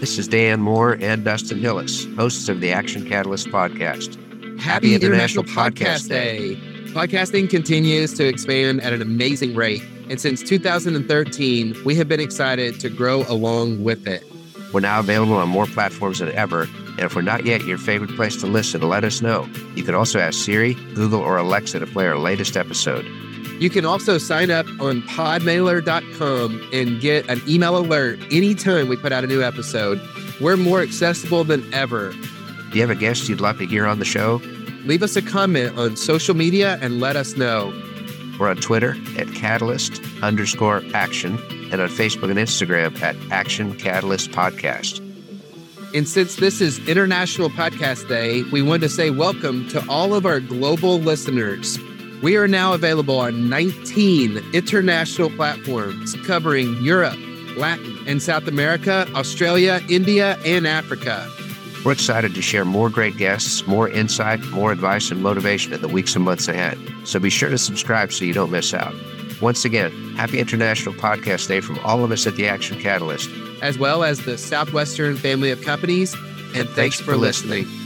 This is Dan Moore and Dustin Hillis, hosts of the Action Catalyst podcast. Happy, International, Podcast Day. Podcasting continues to expand at an amazing rate. And since 2013, we have been excited to grow along with it. We're now available on more platforms than ever. And if we're not yet your favorite place to listen, let us know. You can also ask Siri, Google, or Alexa to play our latest episode. You can also sign up on podmailer.com and get an email alert anytime we put out a new episode. We're more accessible than ever. Do you have a guest you'd love to hear on the show? Leave us a comment on social media and let us know. We're on Twitter at Catalyst underscore action and on Facebook and Instagram at Action Catalyst Podcast. And since this is International Podcast Day, we want to say welcome to all of our global listeners. We are now available on 19 international platforms covering Europe, Latin and South America, Australia, India, and Africa. We're excited to share more great guests, more insight, more advice, and motivation in the weeks and months ahead. So be sure to subscribe so you don't miss out. Once again, happy International Podcast Day from all of us at the Action Catalyst. As well as the Southwestern family of companies. And, thanks, thanks, for listening. listening.